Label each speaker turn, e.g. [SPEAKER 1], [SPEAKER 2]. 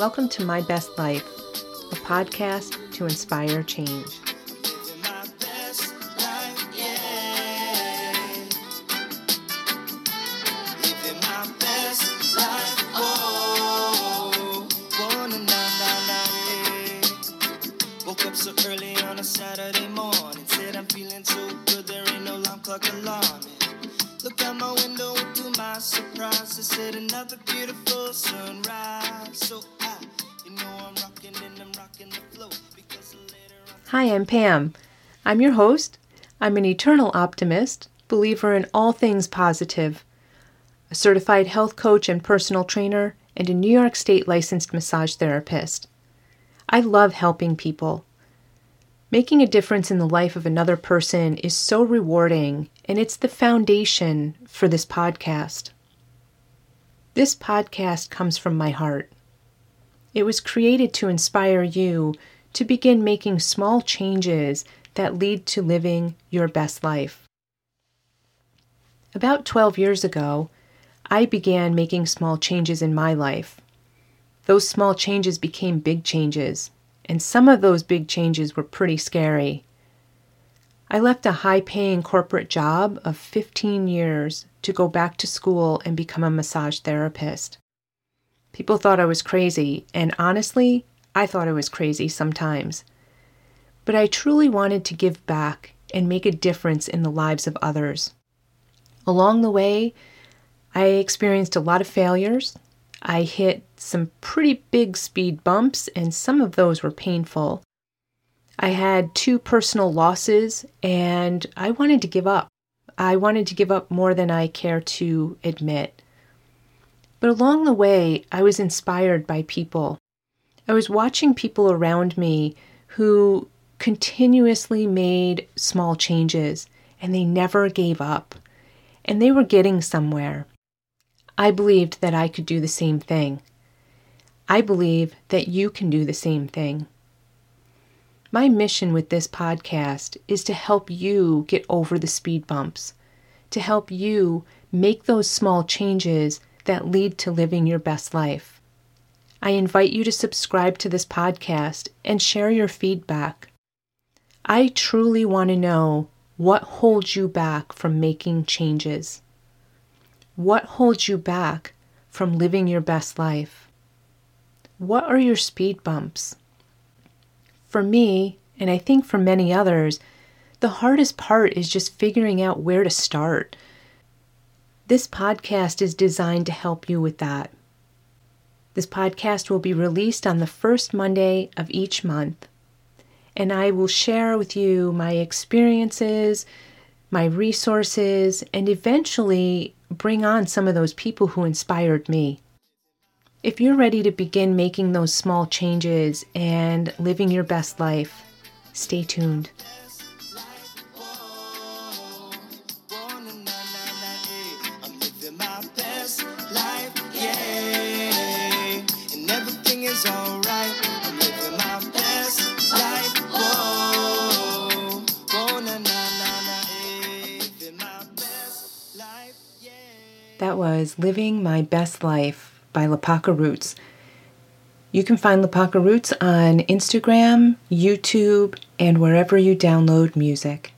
[SPEAKER 1] Welcome to My Best Life, a podcast to inspire change.
[SPEAKER 2] Another beautiful.
[SPEAKER 1] Hi, I'm Pam. I'm your host. I'm an eternal optimist, believer in all things positive, a certified health coach and personal trainer, and a New York State licensed massage therapist. I love helping people. Making a difference in the life of another person is so rewarding, and it's the foundation for this podcast. This podcast comes from my heart. It was created to inspire you to begin making small changes that lead to living your best life. About 12 years ago, I began making small changes in my life. Those small changes became big changes, and some of those big changes were pretty scary. I left a high paying corporate job of 15 years to go back to school and become a massage therapist. People thought I was crazy, and honestly, I thought I was crazy sometimes. But I truly wanted to give back and make a difference in the lives of others. Along the way, I experienced a lot of failures. I hit some pretty big speed bumps, and some of those were painful. I had two personal losses, and I wanted to give up. I wanted to give up more than I care to admit. But along the way, I was inspired by people. I was watching people around me who continuously made small changes and they never gave up. And they were getting somewhere. I believed that I could do the same thing. I believe that you can do the same thing. My mission with this podcast is to help you get over the speed bumps, to help you make those small changes that lead to living your best life. I invite you to subscribe to this podcast and share your feedback. I truly want to know what holds you back from making changes. What holds you back from living your best life? What are your speed bumps? For me, and I think for many others, the hardest part is just figuring out where to start. This podcast is designed to help you with that. This podcast will be released on the first Monday of each month, and I will share with you my experiences, my resources, and eventually bring on some of those people who inspired me. If you're ready to begin making those small changes and living your best life, stay tuned. That was Living My Best Life by Lapaka Roots. You can find Lapaka Roots on Instagram, YouTube, and wherever you download music.